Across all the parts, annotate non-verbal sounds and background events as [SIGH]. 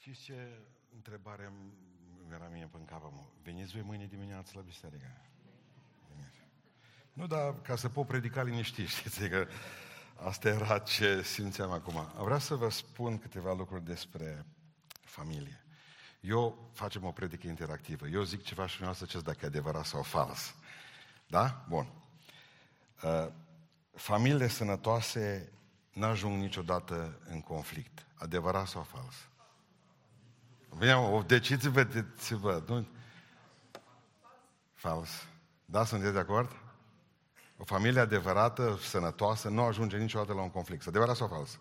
Știți ce întrebare îmi era mie pe cap? Mă? Veniți voi mâine dimineață la biserică? Veniți. Nu, dar ca să pot predica liniștit, [LAUGHS] știți, că asta era ce simțeam acum. Vreau să vă spun câteva lucruri despre familie. Eu facem o predică interactivă. Eu zic ceva și nu să ce dacă e adevărat sau fals. Da? Bun. Uh, familiile sănătoase n-ajung niciodată în conflict. Adevărat sau fals? Bine, o deciți-vă, deciți-vă. Nu? Fals. Da, sunteți de acord? O familie adevărată, sănătoasă, nu ajunge niciodată la un conflict. Adevărat sau fals?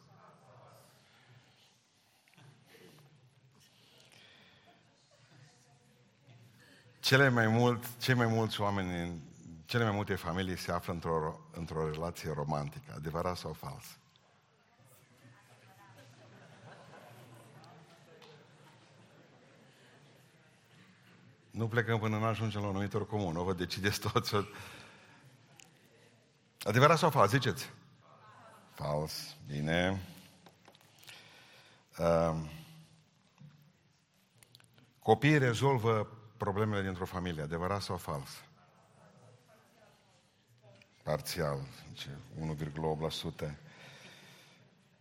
Cele mai mult, cei mai mulți oameni în cele mai multe familii se află într-o, într-o relație romantică. Adevărat sau fals? Nu plecăm până nu ajungem la un numitor comun. O vă decideți toți. Adevărat sau fals? Ziceți. Fals. Bine. Uh, copiii rezolvă problemele dintr-o familie. Adevărat sau fals? Parțial. 1,8%.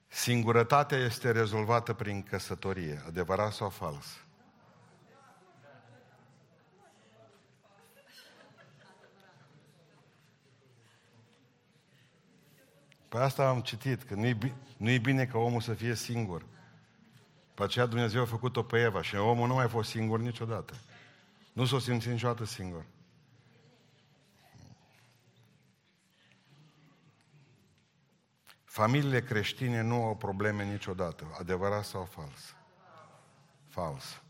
Singurătatea este rezolvată prin căsătorie. Adevărat sau fals? Pe asta am citit, că nu-i, nu-i bine ca omul să fie singur. Pe aceea Dumnezeu a făcut-o pe Eva și omul nu mai a fost singur niciodată. Nu s-o simțit niciodată singur. Familiile creștine nu au probleme niciodată. Adevărat sau fals? Fals.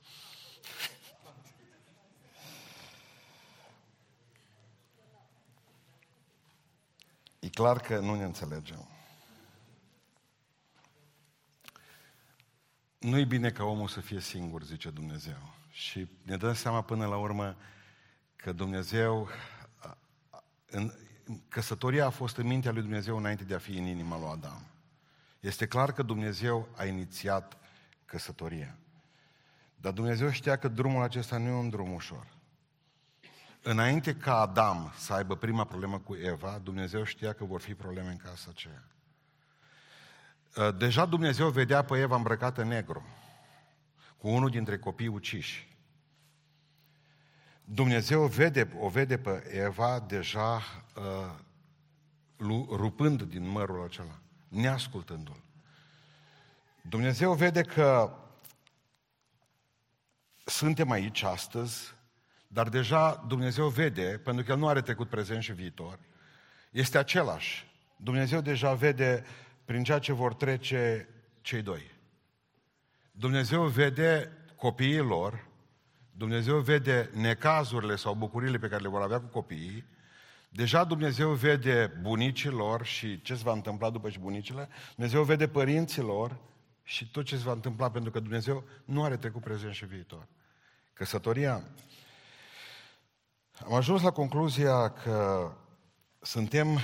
Clar că nu ne înțelegem. Nu-i bine ca omul să fie singur, zice Dumnezeu. Și ne dăm seama până la urmă că Dumnezeu, în, căsătoria a fost în mintea lui Dumnezeu înainte de a fi în inima lui Adam. Este clar că Dumnezeu a inițiat căsătoria. Dar Dumnezeu știa că drumul acesta nu e un drum ușor. Înainte ca Adam să aibă prima problemă cu Eva, Dumnezeu știa că vor fi probleme în casa aceea. Deja Dumnezeu vedea pe Eva îmbrăcată negru cu unul dintre copii uciși. Dumnezeu vede, o vede pe Eva deja uh, rupând din mărul acela, neascultându-l. Dumnezeu vede că suntem aici astăzi, dar deja Dumnezeu vede, pentru că El nu are trecut, prezent și viitor, este același. Dumnezeu deja vede prin ceea ce vor trece cei doi. Dumnezeu vede copiii lor, Dumnezeu vede necazurile sau bucurile pe care le vor avea cu copiii, deja Dumnezeu vede bunicii lor și ce se va întâmpla după și bunicile, Dumnezeu vede părinții lor și tot ce se va întâmpla, pentru că Dumnezeu nu are trecut, prezent și viitor. Căsătoria. Am ajuns la concluzia că suntem,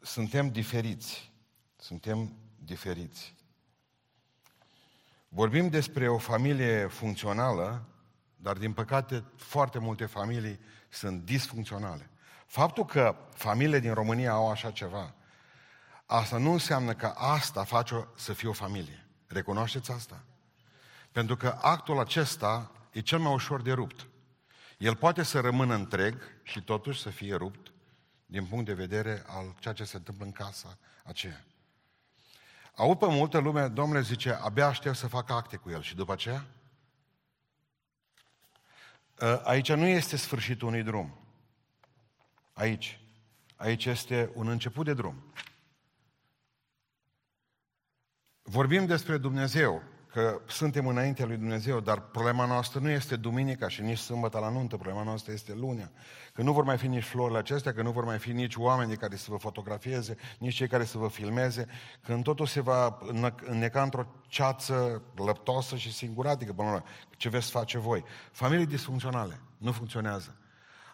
suntem diferiți. Suntem diferiți. Vorbim despre o familie funcțională, dar din păcate foarte multe familii sunt disfuncționale. Faptul că familiile din România au așa ceva, asta nu înseamnă că asta face să fie o familie. Recunoașteți asta? Pentru că actul acesta e cel mai ușor de rupt. El poate să rămână întreg și totuși să fie rupt din punct de vedere al ceea ce se întâmplă în casa aceea. Aud pe multă lume, domnule zice, abia aștept să fac acte cu el. Și după aceea? Ă, aici nu este sfârșitul unui drum. Aici. Aici este un început de drum. Vorbim despre Dumnezeu că suntem înaintea lui Dumnezeu, dar problema noastră nu este duminica și nici sâmbătă la nuntă, problema noastră este lunea. Că nu vor mai fi nici florile acestea, că nu vor mai fi nici oameni care să vă fotografieze, nici cei care să vă filmeze, când totul se va înneca într-o ceață lăptosă și singuratică, până la ce veți face voi. Familii disfuncționale nu funcționează.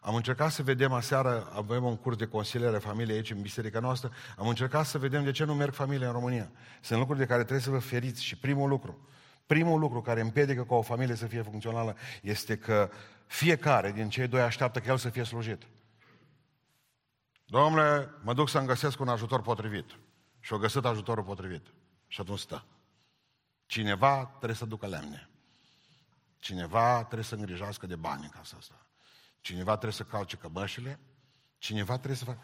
Am încercat să vedem aseară, avem un curs de consiliere familie aici în biserica noastră, am încercat să vedem de ce nu merg familie în România. Sunt lucruri de care trebuie să vă feriți și primul lucru, primul lucru care împiedică ca o familie să fie funcțională este că fiecare din cei doi așteaptă că el să fie slujit. Domnule, mă duc să-mi găsesc un ajutor potrivit. Și-o găsit ajutorul potrivit. Și atunci stă. Cineva trebuie să ducă lemne. Cineva trebuie să îngrijească de bani în casa asta. Cineva trebuie să calce căbășile. Cineva trebuie să facă...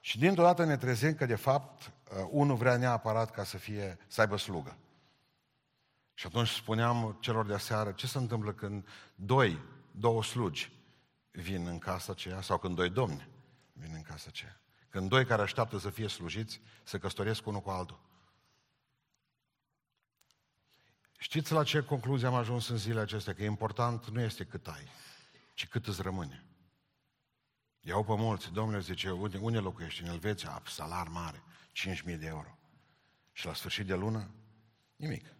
Și dintr-o dată ne trezim că, de fapt, uh, unul vrea neapărat ca să, fie, să aibă slugă. Și atunci spuneam celor de aseară, ce se întâmplă când doi, două slugi vin în casa aceea, sau când doi domni vin în casa aceea. Când doi care așteaptă să fie slujiți, se căsătoresc unul cu altul. Știți la ce concluzie am ajuns în zilele acestea? Că important nu este cât ai, ci cât îți rămâne. Iau pe mulți, domnule zice, unde, unde locuiești? În Elveția, salar mare, 5.000 de euro. Și la sfârșit de lună, nimic.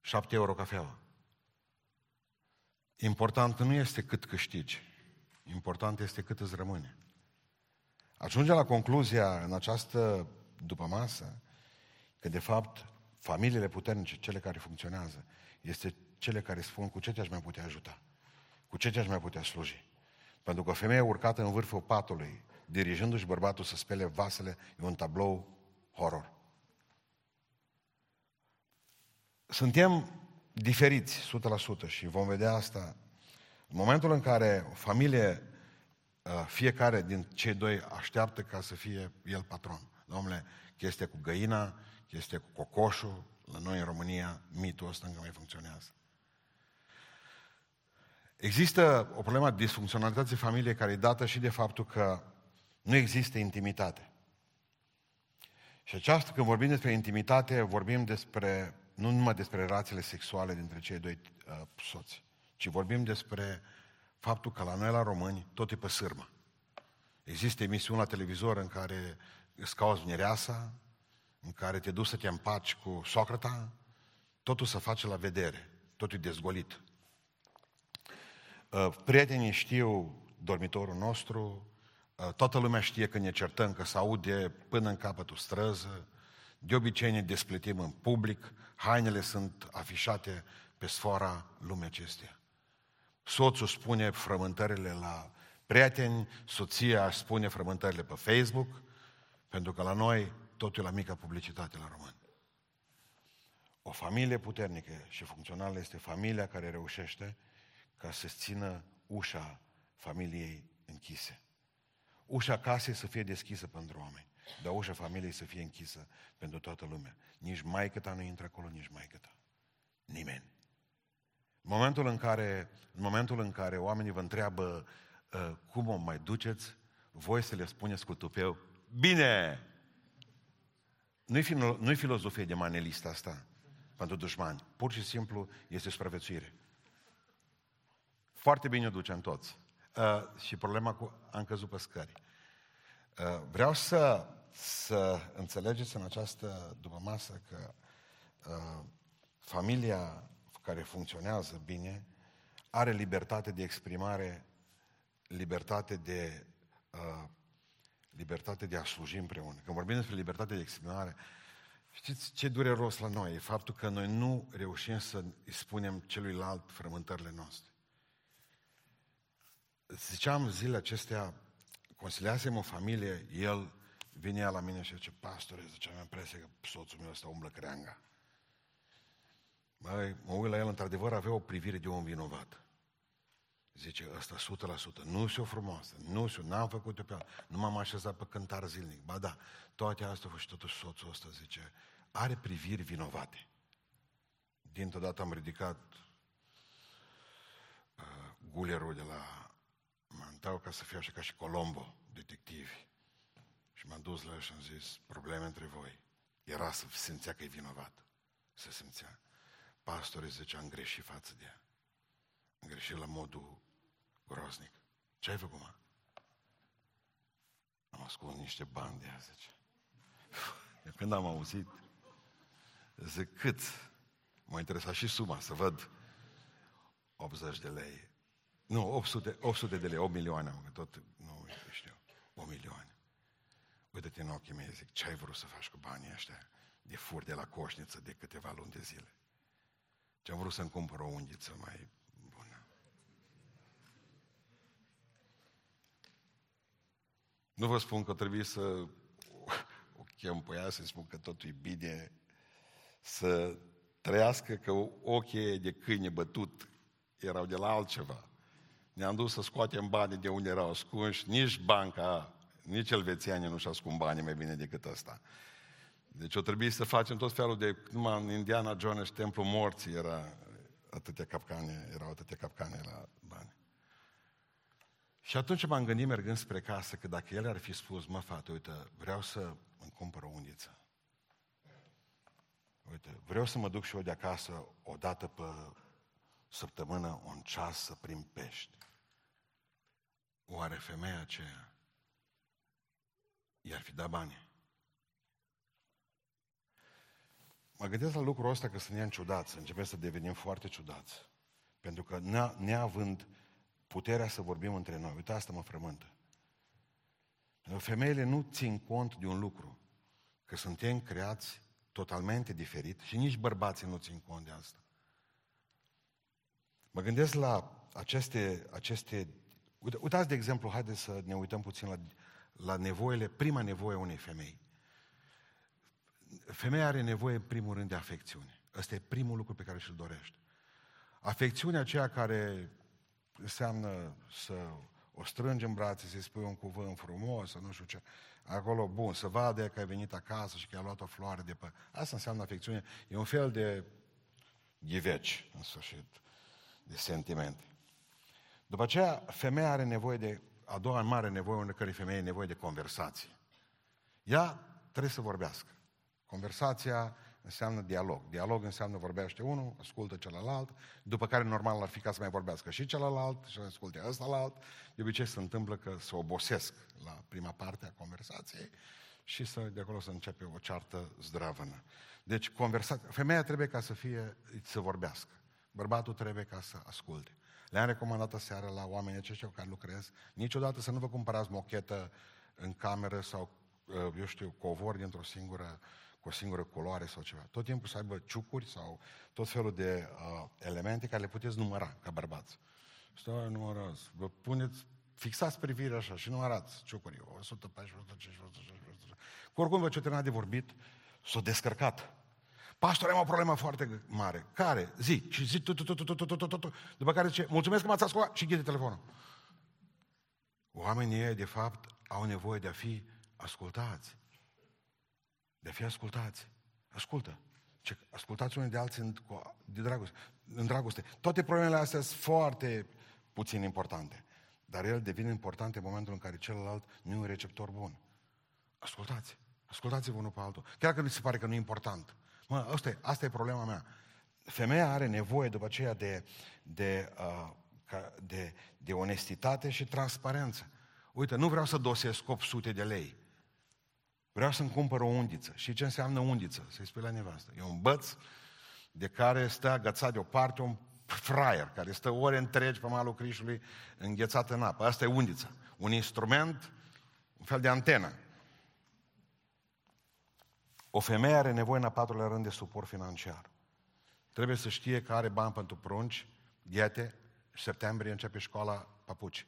7 euro cafeaua. Important nu este cât câștigi, important este cât îți rămâne. Ajunge la concluzia în această după masă că de fapt familiile puternice, cele care funcționează, este cele care spun cu ce te-aș mai putea ajuta, cu ce te-aș mai putea sluji. Pentru că o femeie urcată în vârful patului, dirijându-și bărbatul să spele vasele, e un tablou horror. Suntem diferiți 100% și vom vedea asta în momentul în care o familie, uh, fiecare din cei doi așteaptă ca să fie el patron. Domnule, chestia cu găina, chestia cu cocoșul, la noi în România, mitul ăsta încă mai funcționează. Există o problemă de disfuncționalității familiei care e dată și de faptul că nu există intimitate. Și aceasta, când vorbim despre intimitate, vorbim despre, nu numai despre relațiile sexuale dintre cei doi uh, soți, ci vorbim despre faptul că la noi, la români, tot e pe sârmă. Există emisiuni la televizor în care îți cauți mireasa, în care te duci să te împaci cu Socrata, totul se face la vedere, totul e dezgolit. Uh, prietenii știu dormitorul nostru, uh, toată lumea știe că ne certăm, că se aude până în capătul străză, de obicei ne despletim în public, hainele sunt afișate pe sfora lumea acesteia. Soțul spune frământările la prieteni, soția spune frământările pe Facebook, pentru că la noi totul la mică publicitate la român. O familie puternică și funcțională este familia care reușește ca să țină ușa familiei închise. Ușa casei să fie deschisă pentru oameni, dar ușa familiei să fie închisă pentru toată lumea. Nici mai ta nu intră acolo, nici mai ta. Nimeni. În momentul în care, în momentul în care oamenii vă întreabă uh, cum o mai duceți, voi să le spuneți cu tupeu, bine! Nu-i, nu filozofie de manelistă asta pentru dușmani. Pur și simplu este supraviețuire. Foarte bine o ducem toți. Uh, și problema cu am căzut pe scări. Uh, vreau să, să înțelegeți în această după masă că uh, familia care funcționează bine are libertate de exprimare, libertate de uh, libertate de a sluji împreună. Când vorbim despre libertate de exprimare, știți ce dureros la noi? E faptul că noi nu reușim să îi spunem celuilalt frământările noastre. Ziceam zilele acestea, consiliasem o familie, el vinea la mine și zice, pastore, zice, am impresia că soțul meu ăsta umblă creanga. Mai, mă uit la el, într-adevăr, avea o privire de om vinovat. Zice, ăsta 100%, nu și o frumoasă, nu și n-am făcut-o pe nu m-am așezat pe cântar zilnic. Ba da, toate astea și totuși soțul ăsta, zice, are priviri vinovate. Dintr-o dată am ridicat uh, gulerul de la Mantau ca să fiu așa ca și Colombo, detectivi. Și m-am dus la el și am zis, probleme între voi. Era să simțea că e vinovat. Se simțea. Pastore zice, am greșit față de ea. Am greșit la modul groaznic. Ce ai făcut, mă? Am ascuns niște bani de ea, zice. [LAUGHS] Când am auzit, zic, cât? M-a interesat și suma, să văd 80 de lei. Nu, 800, 800 de lei, 8 milioane, că tot, nu știu, 8 milioane. Uite-te în ochii mei, zic, ce ai vrut să faci cu banii ăștia? de fur de la coșniță de câteva luni de zile. Ce am vrut să-mi cumpăr o unghiță mai bună. Nu vă spun că trebuie să o chem pe ea să spun că totul e bine, să trăiască că ochii de câine bătut erau de la altceva. Ne-am dus să scoatem banii de unde erau ascunși, nici banca, nici elvețianii nu și-au ascund banii mai bine decât ăsta. Deci o trebuie să facem tot felul de... Numai în Indiana Jones, templul morții era atâtea capcane, erau atâtea capcane la bani. Și atunci m-am gândit mergând spre casă că dacă el ar fi spus, mă fată, uite, vreau să îmi cumpăr o undiță. Uite, vreau să mă duc și eu de acasă o dată pe săptămână, un ceas să prim pești. Oare femeia aceea i-ar fi dat bani? Mă gândesc la lucrul ăsta că suntem ciudați, începem să devenim foarte ciudați. Pentru că neavând puterea să vorbim între noi, uite asta mă frământă. Femeile nu țin cont de un lucru, că suntem creați totalmente diferit și nici bărbații nu țin cont de asta. Mă gândesc la aceste, aceste uitați de exemplu, haideți să ne uităm puțin la, la nevoile, prima nevoie a unei femei. Femeia are nevoie, în primul rând, de afecțiune. Ăsta e primul lucru pe care și-l dorește. Afecțiunea aceea care înseamnă să o strângi în brațe, să-i spui un cuvânt frumos, să nu știu ce. Acolo, bun, să vadă că ai venit acasă și că ai luat o floare de pe... Asta înseamnă afecțiune. E un fel de ghiveci, în sfârșit, de sentimente. După aceea, femeia are nevoie de, a doua mare nevoie, unde care femeie e nevoie de conversație. Ea trebuie să vorbească. Conversația înseamnă dialog. Dialog înseamnă vorbește unul, ascultă celălalt, după care normal ar fi ca să mai vorbească și celălalt și să asculte ăsta la alt. De obicei se întâmplă că se obosesc la prima parte a conversației și să, de acolo să începe o ceartă zdravănă. Deci conversația, femeia trebuie ca să fie, să vorbească. Bărbatul trebuie ca să asculte. Le-am recomandat aseară la oamenii aceștia cu care lucrez, niciodată să nu vă cumpărați mochetă în cameră sau, uh, eu știu, covor dintr-o singură cu o singură culoare sau ceva. Tot timpul să aibă ciucuri sau tot felul de uh, elemente care le puteți număra ca bărbați. Stai, numărați. Vă puneți, fixați privirea așa și numărați ciucuri. 114, 115, 116. Cu oricum vă ce terminat de vorbit, s-a descărcat. Pastor, am o problemă foarte mare. Care? Zi. Și zi, tu, tu, tu, tu, tu, tu, tu, tu, tu. După care zice, mulțumesc că m-ați ascultat și închide telefonul. Oamenii de fapt, au nevoie de a fi ascultați de a fi ascultați. Ascultă. Ce, ascultați unii de alții în, de dragoste, în dragoste. Toate problemele astea sunt foarte puțin importante. Dar ele devin importante în momentul în care celălalt nu e un receptor bun. Ascultați. Ascultați-vă unul pe altul. Chiar că mi se pare că nu e important. Mă, asta e, asta e problema mea. Femeia are nevoie după aceea de, de, uh, de, de onestitate și transparență. Uite, nu vreau să dosesc 800 de lei. Vreau să-mi cumpăr o undiță. Și ce înseamnă undiță? Să-i spui la nevastă. E un băț de care stă agățat deoparte un fraier, care stă ore întregi pe malul Crișului înghețat în apă. Asta e undiță. Un instrument, un fel de antenă. O femeie are nevoie în a patrulea rând de suport financiar. Trebuie să știe că are bani pentru prunci, diete, și septembrie începe școala papuci.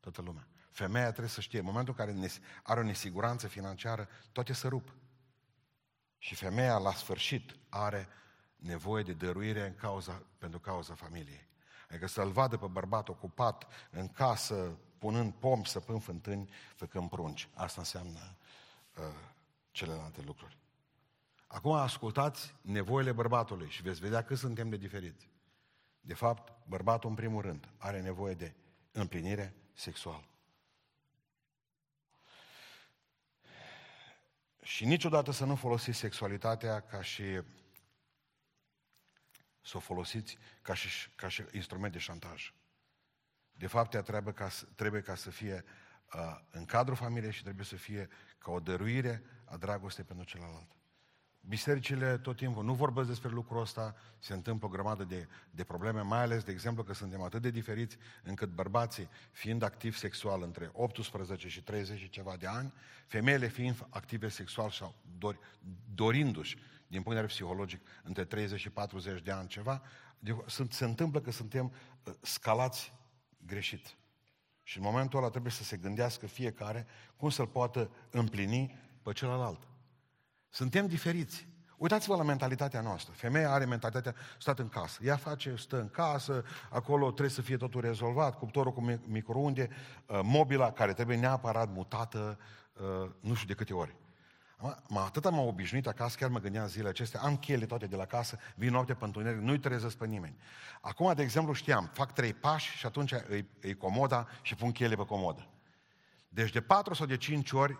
Toată lumea. Femeia trebuie să știe, în momentul în care are o nesiguranță financiară, toate se rup. Și femeia, la sfârșit, are nevoie de dăruire în cauza, pentru cauza familiei. Adică să-l vadă pe bărbat ocupat în casă, punând pom, săpând fântâni, făcând prunci. Asta înseamnă uh, celelalte lucruri. Acum ascultați nevoile bărbatului și veți vedea cât suntem de diferiți. De fapt, bărbatul, în primul rând, are nevoie de împlinire sexuală. Și niciodată să nu folosiți sexualitatea ca și să o folosiți ca și, ca și instrument de șantaj. De fapt, ea trebuie ca, trebuie ca să fie uh, în cadrul familiei și trebuie să fie ca o dăruire a dragostei pentru celălalt. Bisericile tot timpul nu vorbesc despre lucrul ăsta, se întâmplă o grămadă de, de probleme, mai ales, de exemplu, că suntem atât de diferiți încât bărbații, fiind activi sexual între 18 și 30 și ceva de ani, femeile fiind active sexual sau dor, dorindu-și din punct de vedere psihologic, între 30 și 40 de ani ceva, de, se întâmplă că suntem uh, scalați greșit. Și în momentul ăla trebuie să se gândească fiecare cum să-l poată împlini pe celălalt. Suntem diferiți. Uitați-vă la mentalitatea noastră. Femeia are mentalitatea stat în casă. Ea face, stă în casă, acolo trebuie să fie totul rezolvat, cuptorul cu microunde, uh, mobila care trebuie neapărat mutată, uh, nu știu de câte ori. Mă, atât am obișnuit acasă, chiar mă gândeam zilele acestea, am cheile toate de la casă, vin noapte pe întuneric, nu-i trezesc pe nimeni. Acum, de exemplu, știam, fac trei pași și atunci îi, îi comoda și pun cheile pe comodă. Deci de patru sau de cinci ori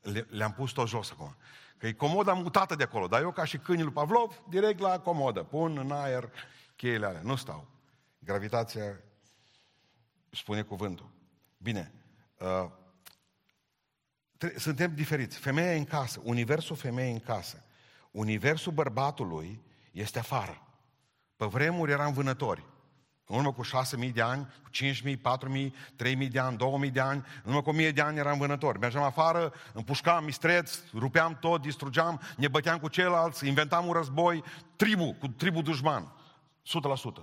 le, le-am pus tot jos acum. Că e comoda mutată de acolo, dar eu ca și câinii lui Pavlov, direct la comodă, pun în aer cheile alea, nu stau. Gravitația spune cuvântul. Bine, uh, suntem diferiți. Femeia e în casă, universul femeii în casă. Universul bărbatului este afară. Pe vremuri eram vânători. În urmă cu 6.000 de ani, cu 5.000, 4.000, 3.000 de ani, 2.000 de ani, în urmă cu 1.000 de ani eram vânători. Mergeam afară, împușcam mistreț, rupeam tot, distrugeam, ne băteam cu ceilalți, inventam un război, tribu, cu tribu dușman. 100%.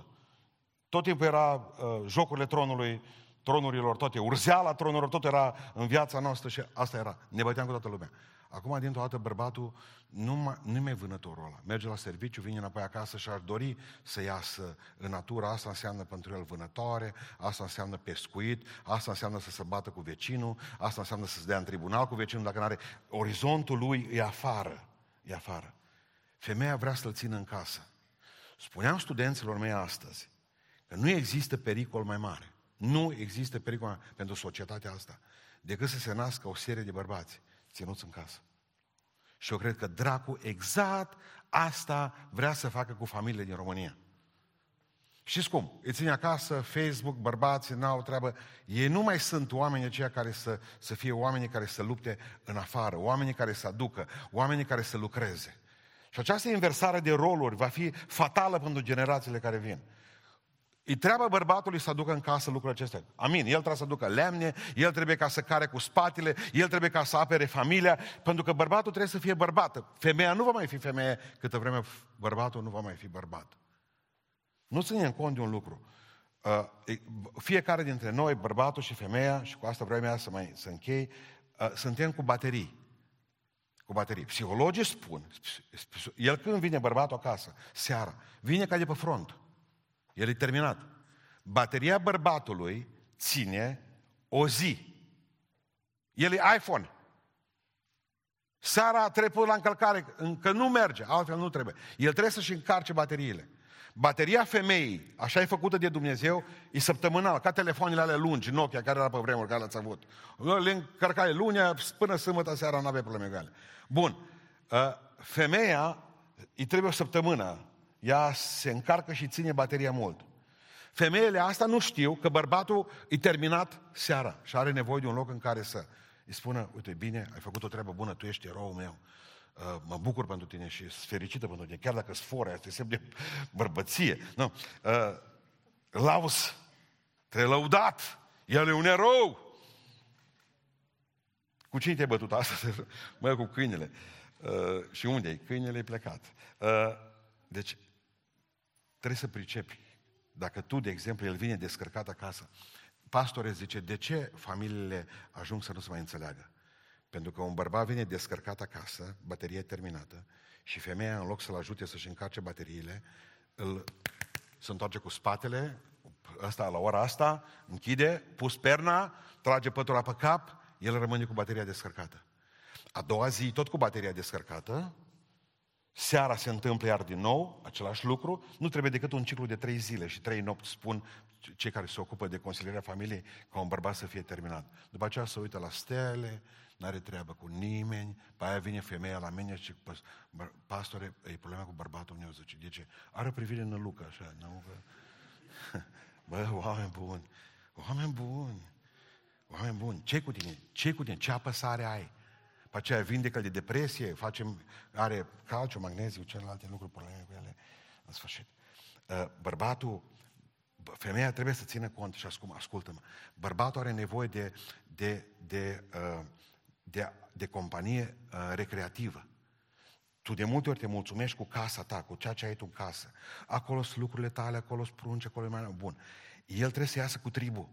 Tot timpul era uh, jocurile tronului, tronurilor, toate, urzeala tronurilor, tot era în viața noastră și asta era. Ne băteam cu toată lumea. Acum, dintr-o dată, bărbatul nu mai, nu mai vânătorul ăla. Merge la serviciu, vine înapoi acasă și ar dori să iasă în natură. Asta înseamnă pentru el vânătoare, asta înseamnă pescuit, asta înseamnă să se bată cu vecinul, asta înseamnă să se dea în tribunal cu vecinul dacă nu are... Orizontul lui e afară. E afară. Femeia vrea să-l țină în casă. Spuneam studenților mei astăzi că nu există pericol mai mare. Nu există pericol pentru societatea asta decât să se nască o serie de bărbați ținuți în casă. Și eu cred că dracu exact asta vrea să facă cu familiile din România. Știți cum? Îi ține acasă, Facebook, bărbații, n-au treabă. Ei nu mai sunt oameni aceia care să, să fie oamenii care să lupte în afară, oamenii care să aducă, oamenii care să lucreze. Și această inversare de roluri va fi fatală pentru generațiile care vin. Îi treaba bărbatului să aducă în casă lucrurile acestea. Amin. El trebuie să aducă lemne, el trebuie ca să care cu spatele, el trebuie ca să apere familia, pentru că bărbatul trebuie să fie bărbat. Femeia nu va mai fi femeie câtă vreme bărbatul nu va mai fi bărbat. Nu ținem cont de un lucru. Uh, fiecare dintre noi, bărbatul și femeia, și cu asta vreau mea să mai să închei, uh, suntem cu baterii. Cu baterii. Psihologii spun, el când vine bărbatul acasă, seara, vine ca de pe front. El e terminat. Bateria bărbatului ține o zi. El e iPhone. Seara trebuie la încălcare, încă nu merge, altfel nu trebuie. El trebuie să-și încarce bateriile. Bateria femeii, așa e făcută de Dumnezeu, e săptămânal, ca telefoanele alea lungi, Nokia, care era pe vremuri, care l-ați avut. Le încărcai lunea, până sâmbătă seara nu avea probleme cu ele. Bun. Uh, femeia, îi trebuie o săptămână ea se încarcă și ține bateria mult. Femeile asta nu știu că bărbatul e terminat seara și are nevoie de un loc în care să îi spună, uite, bine, ai făcut o treabă bună, tu ești eroul meu, uh, mă bucur pentru tine și sunt fericită pentru tine, chiar dacă sunt fore, este semn de bărbăție. Nu. Uh, Laus, te lăudat, el e un erou. Cu cine te-ai bătut astăzi? [LAUGHS] Mă, cu câinele. Uh, și unde e? Câinele e plecat. Uh, deci, Trebuie să pricepi. Dacă tu, de exemplu, el vine descărcat acasă, pastore zice, de ce familiile ajung să nu se mai înțeleagă? Pentru că un bărbat vine descărcat acasă, baterie terminată, și femeia, în loc să-l ajute să-și încarce bateriile, îl, se întoarce cu spatele, asta la ora asta, închide, pus perna, trage pătura pe cap, el rămâne cu bateria descărcată. A doua zi, tot cu bateria descărcată, Seara se întâmplă iar din nou același lucru. Nu trebuie decât un ciclu de trei zile și trei nopți, spun cei care se ocupă de consilierea familiei, ca un bărbat să fie terminat. După aceea se uită la stele, nu are treabă cu nimeni, pe aia vine femeia la mine și pastore, e problema cu bărbatul meu, zice, de ce? Are privire în lucă, așa, nu? [LAUGHS] Bă, oameni buni, oameni buni, oameni buni, ce cu tine? ce cu tine? Ce apăsare ai? Pe aceea vindecă de depresie, facem, are calciu, magneziu, celelalte lucruri, probleme cu ele, în sfârșit. Uh, bărbatul, femeia trebuie să țină cont și ascult, ascultă-mă. Bărbatul are nevoie de, de, de, uh, de, de companie uh, recreativă. Tu de multe ori te mulțumești cu casa ta, cu ceea ce ai tu în casă. Acolo sunt lucrurile tale, acolo sunt prunci, acolo e mai bun. El trebuie să iasă cu tribul.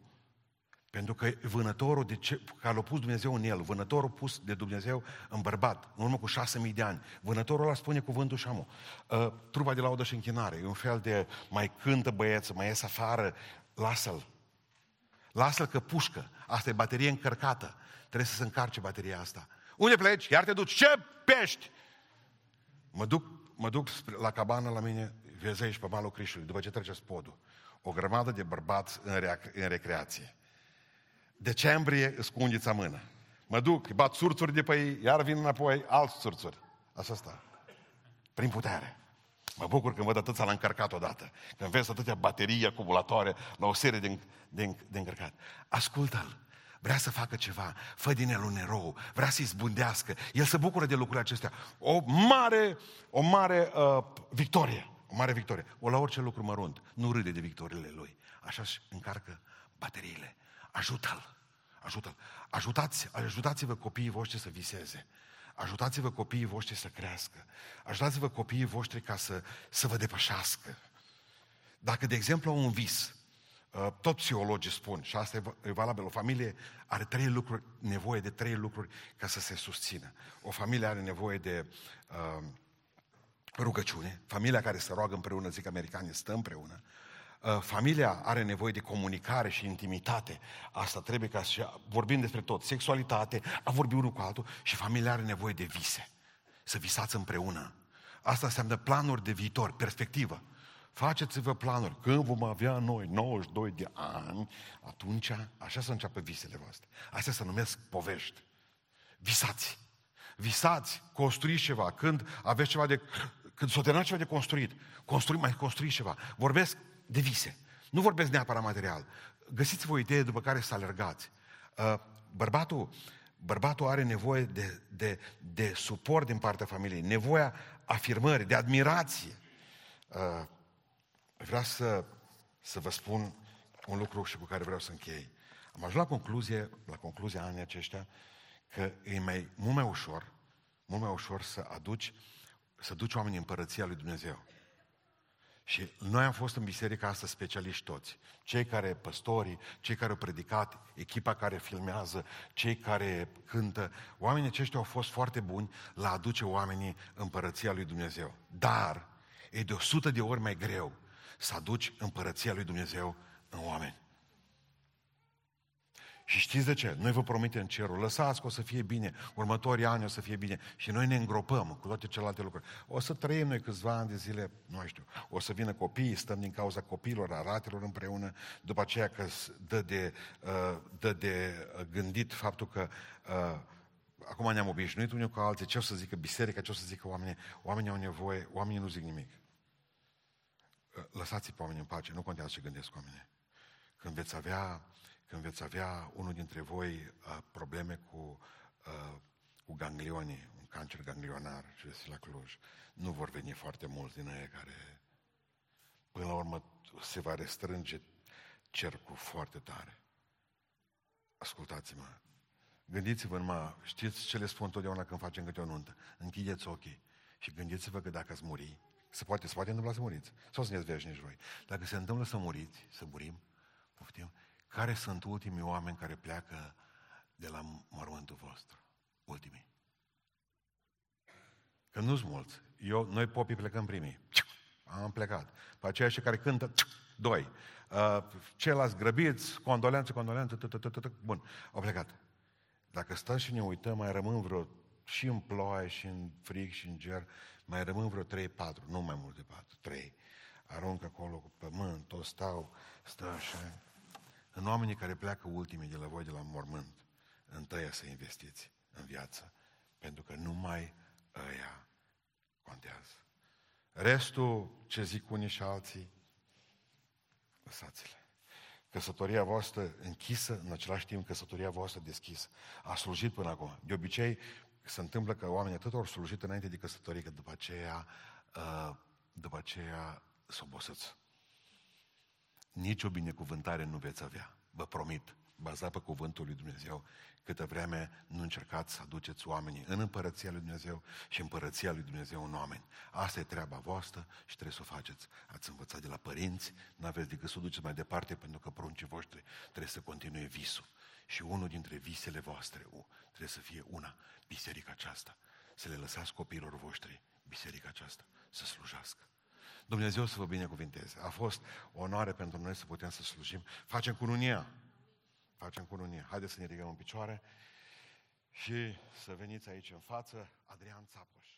Pentru că vânătorul de ce, care l-a pus Dumnezeu în el, vânătorul pus de Dumnezeu în bărbat, în urmă cu șase mii de ani, vânătorul ăla spune cuvântul și amu. Uh, trupa de laudă și închinare, e un fel de mai cântă băieță, mai ies afară, lasă-l. Lasă-l că pușcă. Asta e baterie încărcată. Trebuie să se încarce bateria asta. Unde pleci? Iar te duci. Ce pești? Mă duc, mă duc la cabană la mine, vezi aici pe malul Crișului, după ce trece spodul. O grămadă de bărbați în, rec- în recreație. Decembrie îți cu undița mână. Mă duc, îi bat surțuri de pe ei, iar vin înapoi alți surțuri. Așa sta. Prin putere. Mă bucur când văd atâția la încărcat odată. Când vezi atâtea baterii acumulatoare la o serie de, de, de încărcat. Ascultă-l. Vrea să facă ceva, fă din el un erou, vrea să-i zbundească. El se bucură de lucrurile acestea. O mare, o mare uh, victorie. O mare victorie. O la orice lucru mărunt. Nu râde de victoriile lui. Așa și încarcă bateriile. Ajută-l. Ajută-l. Ajutați, ajutați-vă copiii voștri să viseze. Ajutați-vă copiii voștri să crească. Ajutați-vă copiii voștri ca să, să vă depășească. Dacă, de exemplu, au un vis, uh, tot psihologii spun, și asta e valabil, o familie are trei lucruri, nevoie de trei lucruri ca să se susțină. O familie are nevoie de uh, rugăciune, familia care se roagă împreună, zic americanii, stă împreună, Uh, familia are nevoie de comunicare și intimitate. Asta trebuie ca să vorbim despre tot. Sexualitate, a vorbi unul cu altul și familia are nevoie de vise. Să visați împreună. Asta înseamnă planuri de viitor, perspectivă. Faceți-vă planuri. Când vom avea noi 92 de ani, atunci, așa să înceapă visele voastre. Astea se numesc povești. Visați. Visați, construiți ceva. Când aveți ceva de... Când s-o ceva de construit, construi, mai construiți ceva. Vorbesc de vise. Nu vorbesc neapărat material. Găsiți-vă o idee după care să alergați. Uh, bărbatul, bărbatul are nevoie de, de, de suport din partea familiei, nevoia afirmării, de admirație. Uh, vreau să, să vă spun un lucru și cu care vreau să închei. Am ajuns la concluzie, la concluzia anii aceștia, că e mai, mult mai ușor, mult mai ușor să aduci, să duci oamenii în împărăția lui Dumnezeu. Și noi am fost în biserica asta specialiști toți. Cei care, păstorii, cei care au predicat, echipa care filmează, cei care cântă. Oamenii aceștia au fost foarte buni la a aduce oamenii împărăția lui Dumnezeu. Dar e de o sută de ori mai greu să aduci împărăția lui Dumnezeu în oameni. Și știți de ce? Noi vă promitem cerul, lăsați că o să fie bine, următorii ani o să fie bine. Și noi ne îngropăm cu toate celelalte lucruri. O să trăim noi câțiva ani de zile, nu știu, o să vină copiii, stăm din cauza copiilor, a ratelor împreună, după aceea că dă de, uh, dă de gândit faptul că uh, acum ne-am obișnuit unii cu alții, ce o să zică biserica, ce o să zică oamenii, oamenii au nevoie, oamenii nu zic nimic. Uh, lăsați-i pe oameni în pace, nu contează ce gândesc oamenii. Când veți avea când veți avea unul dintre voi uh, probleme cu, uh, cu ganglionii, un cancer ganglionar, și la Cluj, nu vor veni foarte mulți din ei care, până la urmă, se va restrânge cercul foarte tare. Ascultați-mă, gândiți-vă numai, știți ce le spun totdeauna când facem câte o nuntă? Închideți ochii și gândiți-vă că dacă ați muri, se poate, se poate întâmpla să muriți, sau să ne veșnici voi. Dacă se întâmplă să muriți, să murim, poftim, care sunt ultimii oameni care pleacă de la mormântul vostru? Ultimii. Că nu-s mulți. Eu, noi popii plecăm primii. Am plecat. Pe aceia și care cântă, doi. Uh, ceilalți grăbiți, condolențe, condolențe, bun, au plecat. Dacă stăm și ne uităm, mai rămân vreo, și în ploaie, și în frig, și în ger, mai rămân vreo 3-4, nu mai mult de 4, 3. Aruncă acolo cu pământ, toți stau, stă așa în oamenii care pleacă ultimii de la voi de la mormânt, întâia să investiți în viață, pentru că numai ăia contează. Restul, ce zic unii și alții, lăsați-le. Căsătoria voastră închisă, în același timp căsătoria voastră deschisă. A slujit până acum. De obicei, se întâmplă că oamenii atât au slujit înainte de căsătorie, că după aceea, uh, după aceea s-au Nici o binecuvântare nu veți avea, vă promit. bazat pe cuvântul lui Dumnezeu, câtă vreme nu încercați să aduceți oamenii în împărăția lui Dumnezeu și împărăția lui Dumnezeu în oameni. Asta e treaba voastră și trebuie să o faceți. Ați învățat de la părinți, nu aveți decât să o duceți mai departe, pentru că pruncii voștri trebuie să continue visul. Și unul dintre visele voastre trebuie să fie una, biserica aceasta. Să le lăsați copiilor voștri biserica aceasta să slujească. Dumnezeu să vă binecuvinteze. A fost o onoare pentru noi să putem să slujim. Facem cununia. Facem cununia. Haideți să ne ridicăm în picioare și să veniți aici în față. Adrian Țapoș.